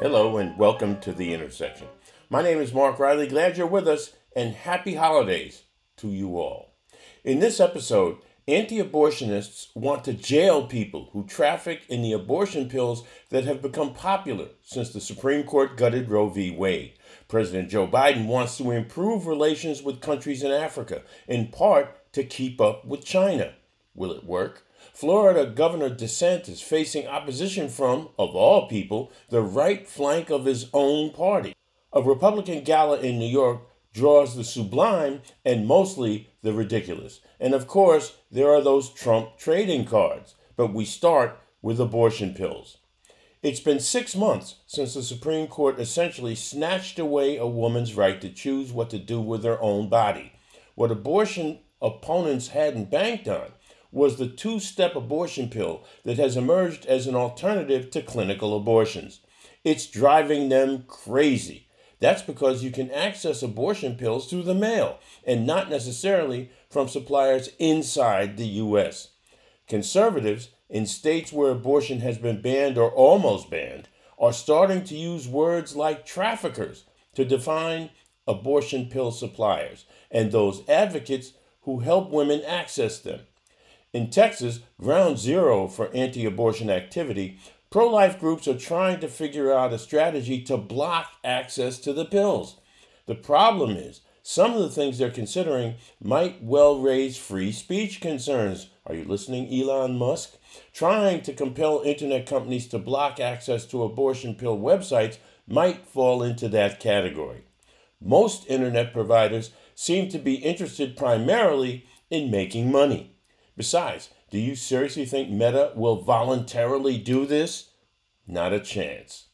Hello and welcome to The Intersection. My name is Mark Riley. Glad you're with us and happy holidays to you all. In this episode, anti abortionists want to jail people who traffic in the abortion pills that have become popular since the Supreme Court gutted Roe v. Wade. President Joe Biden wants to improve relations with countries in Africa, in part to keep up with China. Will it work? Florida Governor DeSantis facing opposition from, of all people, the right flank of his own party. A Republican gala in New York draws the sublime and mostly the ridiculous. And of course, there are those Trump trading cards. But we start with abortion pills. It's been six months since the Supreme Court essentially snatched away a woman's right to choose what to do with her own body. What abortion opponents hadn't banked on was the two step abortion pill that has emerged as an alternative to clinical abortions. It's driving them crazy. That's because you can access abortion pills through the mail and not necessarily from suppliers inside the U.S. Conservatives in states where abortion has been banned or almost banned are starting to use words like traffickers to define abortion pill suppliers and those advocates who help women access them. In Texas, ground zero for anti abortion activity, pro life groups are trying to figure out a strategy to block access to the pills. The problem is, some of the things they're considering might well raise free speech concerns. Are you listening, Elon Musk? Trying to compel internet companies to block access to abortion pill websites might fall into that category. Most internet providers seem to be interested primarily in making money. Besides, do you seriously think Meta will voluntarily do this? Not a chance.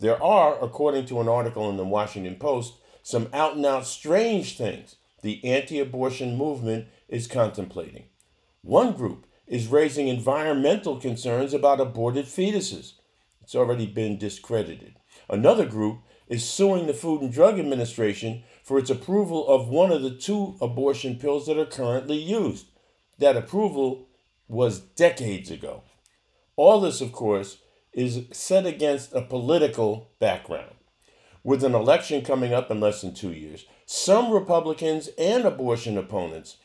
There are, according to an article in the Washington Post, some out and out strange things the anti abortion movement is contemplating. One group is raising environmental concerns about aborted fetuses. It's already been discredited. Another group is suing the Food and Drug Administration for its approval of one of the two abortion pills that are currently used that approval was decades ago. All this, of course, is set against a political background. With an election coming up in less than two years, some Republicans and abortion opponents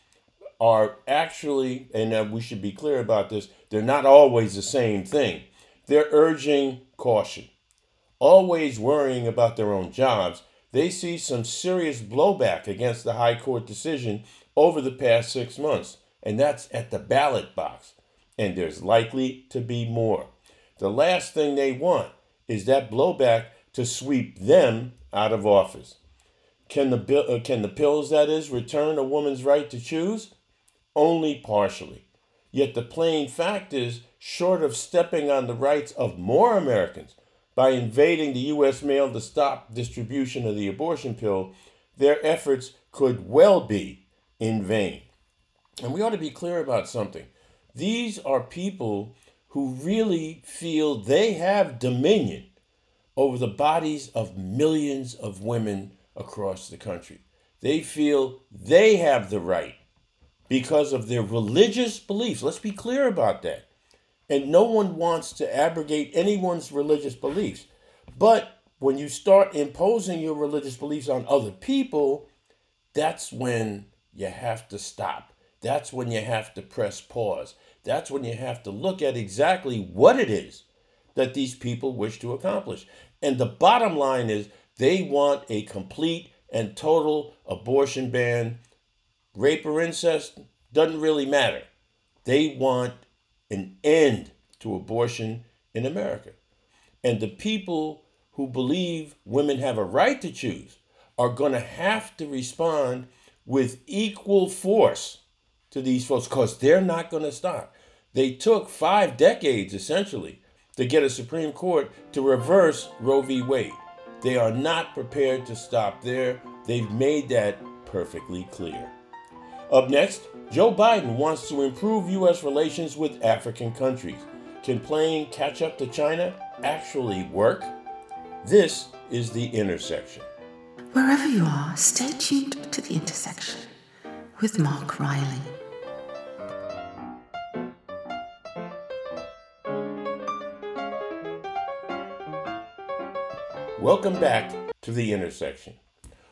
are actually, and uh, we should be clear about this, they're not always the same thing. They're urging caution, always worrying about their own jobs. They see some serious blowback against the High Court decision over the past six months and that's at the ballot box. And there's likely to be more. The last thing they want is that blowback to sweep them out of office. Can the, uh, can the pills, that is, return a woman's right to choose? Only partially. Yet the plain fact is, short of stepping on the rights of more Americans by invading the U.S. mail to stop distribution of the abortion pill, their efforts could well be in vain. And we ought to be clear about something. These are people who really feel they have dominion over the bodies of millions of women across the country. They feel they have the right because of their religious beliefs. Let's be clear about that. And no one wants to abrogate anyone's religious beliefs. But when you start imposing your religious beliefs on other people, that's when you have to stop. That's when you have to press pause. That's when you have to look at exactly what it is that these people wish to accomplish. And the bottom line is they want a complete and total abortion ban. Rape or incest doesn't really matter. They want an end to abortion in America. And the people who believe women have a right to choose are going to have to respond with equal force to these folks because they're not going to stop. They took five decades essentially to get a Supreme Court to reverse Roe v. Wade. They are not prepared to stop there. They've made that perfectly clear. Up next, Joe Biden wants to improve U.S. relations with African countries. Can playing catch up to China actually work? This is The Intersection. Wherever you are, stay tuned to The Intersection with Mark Riley. Welcome back to The Intersection.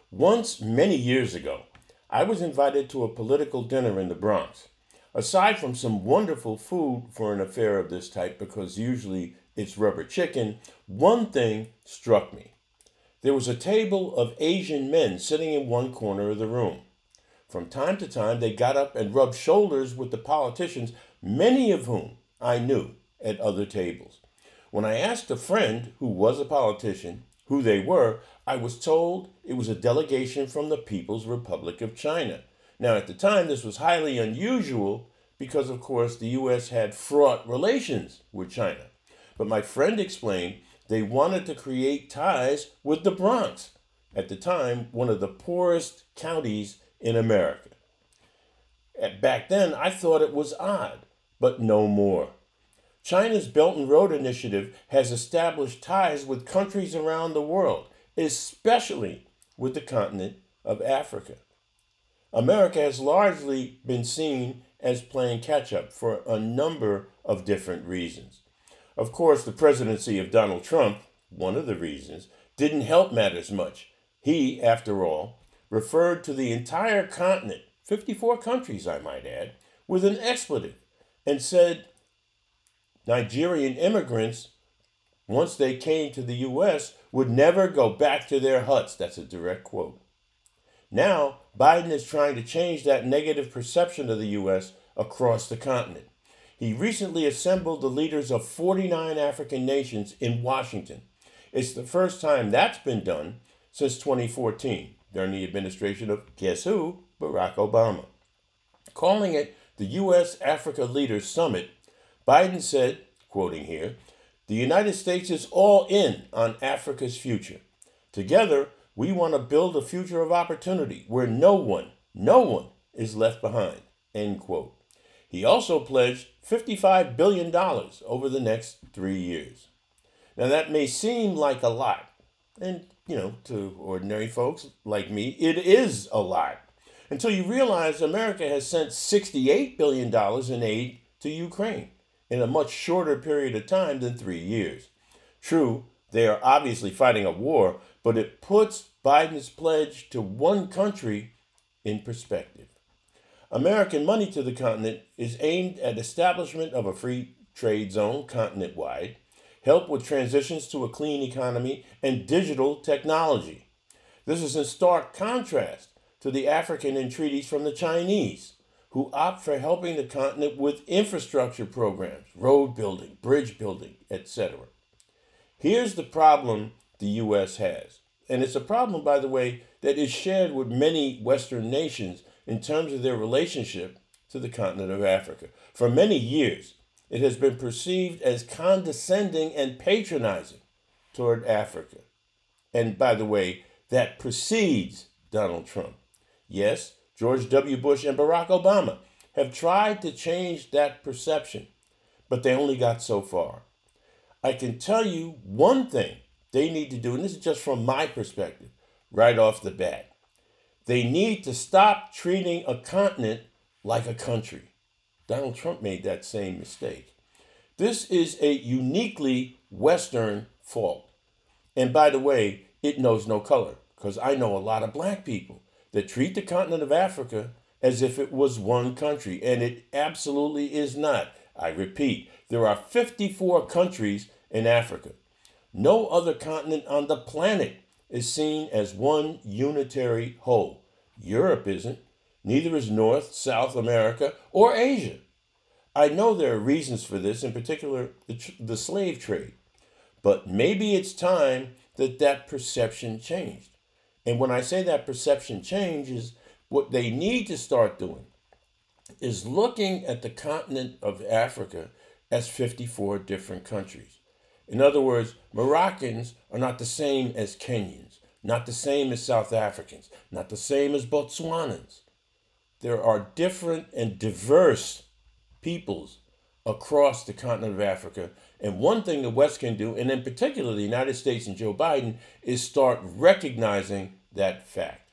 Once, many years ago, I was invited to a political dinner in the Bronx. Aside from some wonderful food for an affair of this type, because usually it's rubber chicken, one thing struck me. There was a table of Asian men sitting in one corner of the room. From time to time, they got up and rubbed shoulders with the politicians, many of whom I knew at other tables. When I asked a friend who was a politician who they were, I was told it was a delegation from the People's Republic of China. Now, at the time, this was highly unusual because, of course, the U.S. had fraught relations with China. But my friend explained they wanted to create ties with the Bronx, at the time, one of the poorest counties in America. Back then, I thought it was odd, but no more. China's Belt and Road Initiative has established ties with countries around the world, especially with the continent of Africa. America has largely been seen as playing catch up for a number of different reasons. Of course, the presidency of Donald Trump, one of the reasons, didn't help matters much. He, after all, referred to the entire continent, 54 countries I might add, with an expletive and said Nigerian immigrants, once they came to the U.S., would never go back to their huts. That's a direct quote. Now, Biden is trying to change that negative perception of the U.S. across the continent. He recently assembled the leaders of 49 African nations in Washington. It's the first time that's been done since 2014, during the administration of guess who? Barack Obama. Calling it the U.S. Africa Leaders Summit, Biden said, quoting here, the United States is all in on Africa's future. Together, we want to build a future of opportunity where no one, no one is left behind. End quote. He also pledged $55 billion over the next three years. Now, that may seem like a lot, and you know, to ordinary folks like me, it is a lot. Until you realize America has sent $68 billion in aid to Ukraine in a much shorter period of time than three years. True, they are obviously fighting a war, but it puts Biden's pledge to one country in perspective. American money to the continent is aimed at establishment of a free trade zone continent wide, help with transitions to a clean economy, and digital technology. This is in stark contrast to the African entreaties from the Chinese, who opt for helping the continent with infrastructure programs, road building, bridge building, etc. Here's the problem the U.S. has, and it's a problem, by the way, that is shared with many Western nations in terms of their relationship to the continent of Africa. For many years, it has been perceived as condescending and patronizing toward Africa. And by the way, that precedes Donald Trump. Yes, George W. Bush and Barack Obama have tried to change that perception, but they only got so far. I can tell you one thing they need to do, and this is just from my perspective, right off the bat. They need to stop treating a continent like a country. Donald Trump made that same mistake. This is a uniquely Western fault. And by the way, it knows no color, because I know a lot of black people that treat the continent of Africa as if it was one country, and it absolutely is not. I repeat, there are 54 countries in Africa. No other continent on the planet is seen as one unitary whole. Europe isn't, neither is North, South America, or Asia. I know there are reasons for this, in particular the, the slave trade, but maybe it's time that that perception changed. And when I say that perception changes, what they need to start doing is looking at the continent of Africa as 54 different countries. In other words, Moroccans are not the same as Kenyans, not the same as South Africans, not the same as Botswanans. There are different and diverse peoples across the continent of Africa. And one thing the West can do, and in particular the United States and Joe Biden, is start recognizing that fact.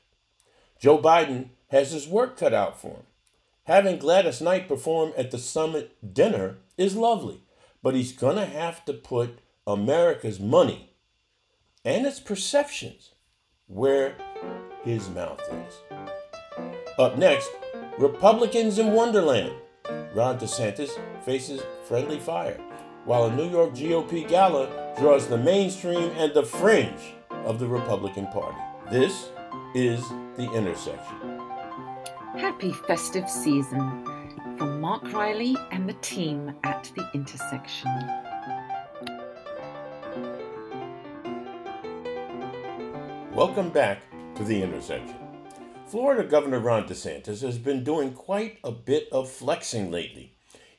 Joe Biden has his work cut out for him. Having Gladys Knight perform at the summit dinner is lovely, but he's going to have to put America's money and its perceptions where his mouth is. Up next, Republicans in Wonderland. Ron DeSantis faces friendly fire, while a New York GOP gala draws the mainstream and the fringe of the Republican Party. This is The Intersection. Happy festive season from Mark Riley and the team at The Intersection. Welcome back to The Intersection. Florida Governor Ron DeSantis has been doing quite a bit of flexing lately.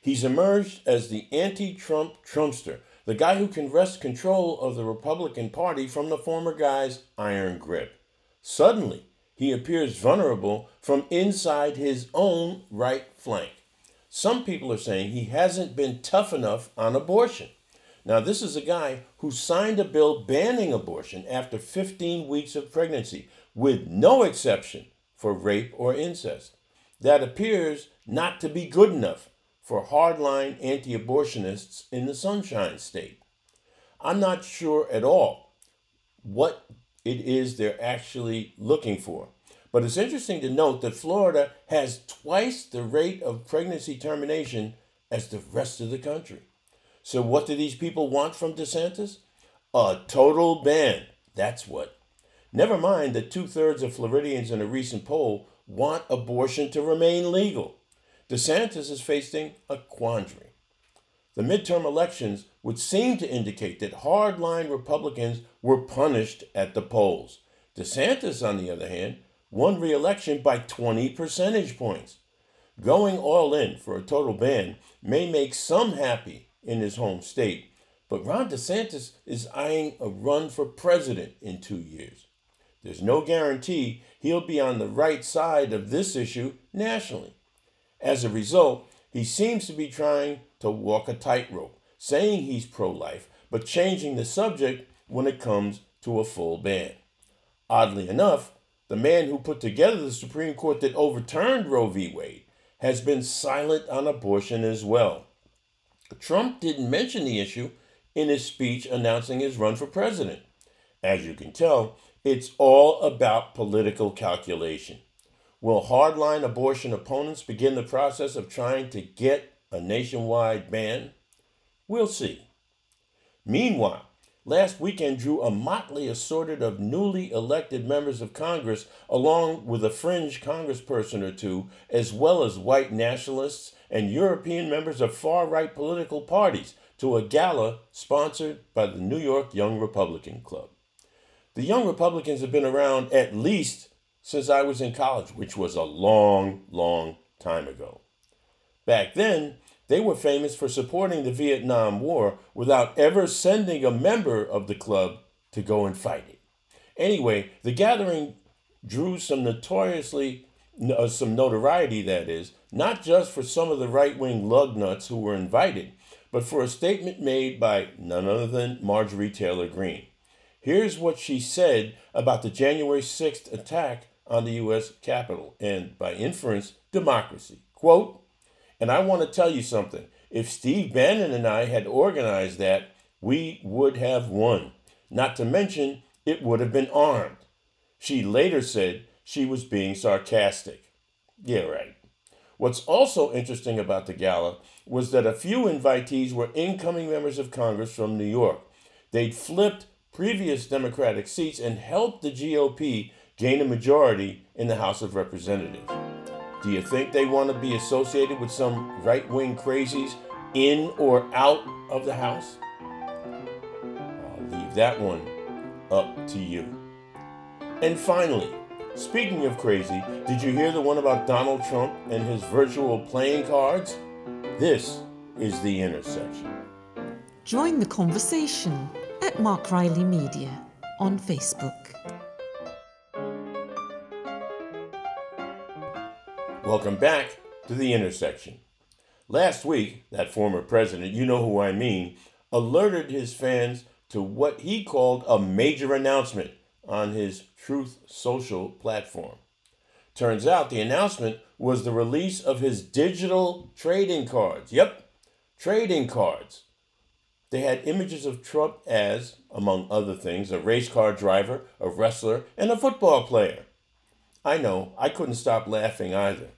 He's emerged as the anti Trump Trumpster, the guy who can wrest control of the Republican Party from the former guy's iron grip. Suddenly, he appears vulnerable from inside his own right flank. Some people are saying he hasn't been tough enough on abortion. Now, this is a guy who signed a bill banning abortion after 15 weeks of pregnancy, with no exception for rape or incest. That appears not to be good enough for hardline anti abortionists in the Sunshine State. I'm not sure at all what it is they're actually looking for. But it's interesting to note that Florida has twice the rate of pregnancy termination as the rest of the country. So, what do these people want from DeSantis? A total ban. That's what. Never mind that two thirds of Floridians in a recent poll want abortion to remain legal. DeSantis is facing a quandary. The midterm elections would seem to indicate that hardline Republicans were punished at the polls. DeSantis, on the other hand, won re election by 20 percentage points. Going all in for a total ban may make some happy in his home state. But Ron DeSantis is eyeing a run for president in two years. There's no guarantee he'll be on the right side of this issue nationally. As a result, he seems to be trying to walk a tightrope, saying he's pro life, but changing the subject when it comes to a full ban. Oddly enough, the man who put together the Supreme Court that overturned Roe v. Wade has been silent on abortion as well. Trump didn't mention the issue in his speech announcing his run for president. As you can tell, it's all about political calculation. Will hardline abortion opponents begin the process of trying to get a nationwide ban? We'll see. Meanwhile, last weekend drew a motley assorted of newly elected members of Congress, along with a fringe congressperson or two, as well as white nationalists and European members of far right political parties to a gala sponsored by the New York Young Republican Club. The Young Republicans have been around at least since I was in college, which was a long, long time ago. Back then, they were famous for supporting the Vietnam War without ever sending a member of the club to go and fight it. Anyway, the gathering drew some notoriously uh, some notoriety that is, not just for some of the right wing lugnuts who were invited, but for a statement made by none other than Marjorie Taylor Greene. Here's what she said about the January 6th attack on the U.S. Capitol and, by inference, democracy. Quote, and I want to tell you something. If Steve Bannon and I had organized that, we would have won. Not to mention, it would have been armed. She later said she was being sarcastic. Yeah, right. What's also interesting about the gala was that a few invitees were incoming members of Congress from New York. They'd flipped previous Democratic seats and helped the GOP gain a majority in the House of Representatives. Do you think they want to be associated with some right wing crazies in or out of the House? I'll leave that one up to you. And finally, Speaking of crazy, did you hear the one about Donald Trump and his virtual playing cards? This is the intersection. Join the conversation at Mark Riley Media on Facebook. Welcome back to the intersection. Last week, that former president, you know who I mean, alerted his fans to what he called a major announcement on his Truth Social platform. Turns out the announcement was the release of his digital trading cards. Yep, trading cards. they had images of Trump as, among other things, a race car driver, a wrestler, and a football player. I know, I couldn't stop laughing either.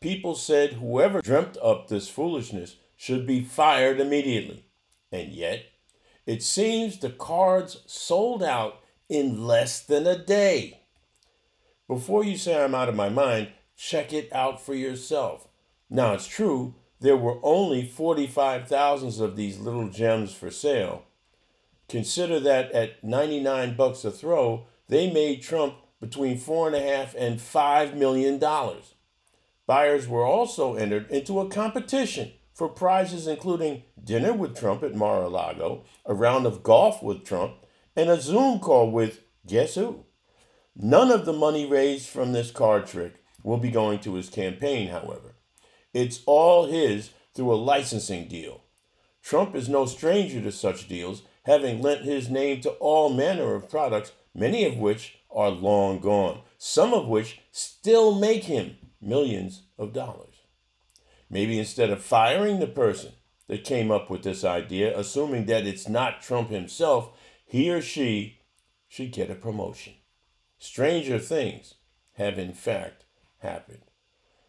People said whoever dreamt up this foolishness should be fired immediately. And yet, it seems the cards sold out in less than a day. Before you say I'm out of my mind, check it out for yourself. Now, it's true, there were only 45,000 of these little gems for sale. Consider that at 99 bucks a throw, they made Trump between four and a half and five million dollars. Buyers were also entered into a competition for prizes including dinner with Trump at Mar-a-Lago, a round of golf with Trump, and a Zoom call with guess who? None of the money raised from this card trick will be going to his campaign, however. It's all his through a licensing deal. Trump is no stranger to such deals, having lent his name to all manner of products, many of which are long gone, some of which still make him millions of dollars. Maybe instead of firing the person that came up with this idea, assuming that it's not Trump himself, he or she should get a promotion. Stranger things have in fact happened.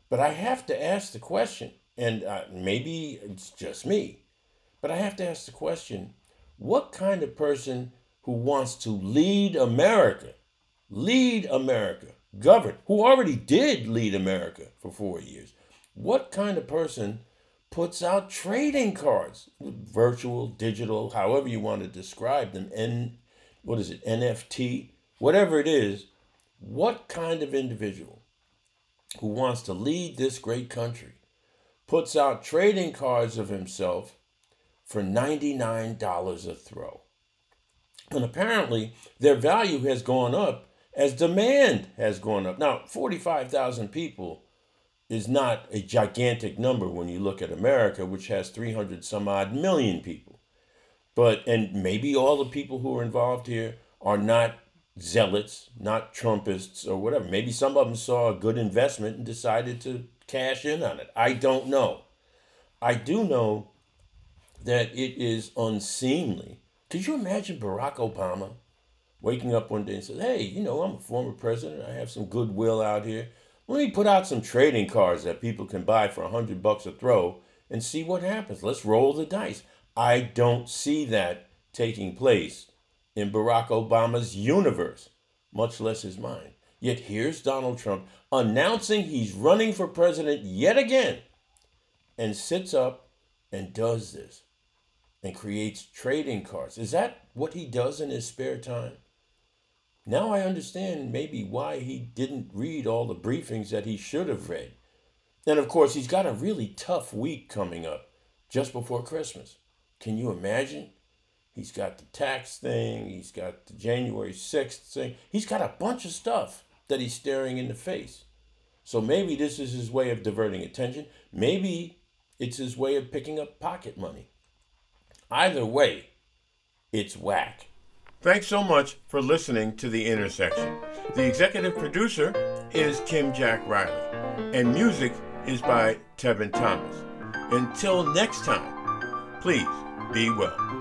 But I have to ask the question, and uh, maybe it's just me, but I have to ask the question what kind of person who wants to lead America, lead America, govern, who already did lead America for four years, what kind of person puts out trading cards, virtual, digital, however you want to describe them, N, what is it, NFT, whatever it is, what kind of individual who wants to lead this great country puts out trading cards of himself for $99 a throw. And apparently, their value has gone up as demand has gone up. Now, 45,000 people is not a gigantic number when you look at America, which has 300 some odd million people. But, and maybe all the people who are involved here are not zealots, not Trumpists or whatever. Maybe some of them saw a good investment and decided to cash in on it. I don't know. I do know that it is unseemly. Could you imagine Barack Obama waking up one day and saying, Hey, you know, I'm a former president. I have some goodwill out here. Let me put out some trading cards that people can buy for a hundred bucks a throw and see what happens. Let's roll the dice. I don't see that taking place in Barack Obama's universe, much less his mind. Yet here's Donald Trump announcing he's running for president yet again and sits up and does this and creates trading cards. Is that what he does in his spare time? Now I understand maybe why he didn't read all the briefings that he should have read. And of course, he's got a really tough week coming up just before Christmas. Can you imagine? He's got the tax thing, he's got the January 6th thing. He's got a bunch of stuff that he's staring in the face. So maybe this is his way of diverting attention. Maybe it's his way of picking up pocket money. Either way, it's whack. Thanks so much for listening to The Intersection. The executive producer is Kim Jack Riley, and music is by Tevin Thomas. Until next time, please be well.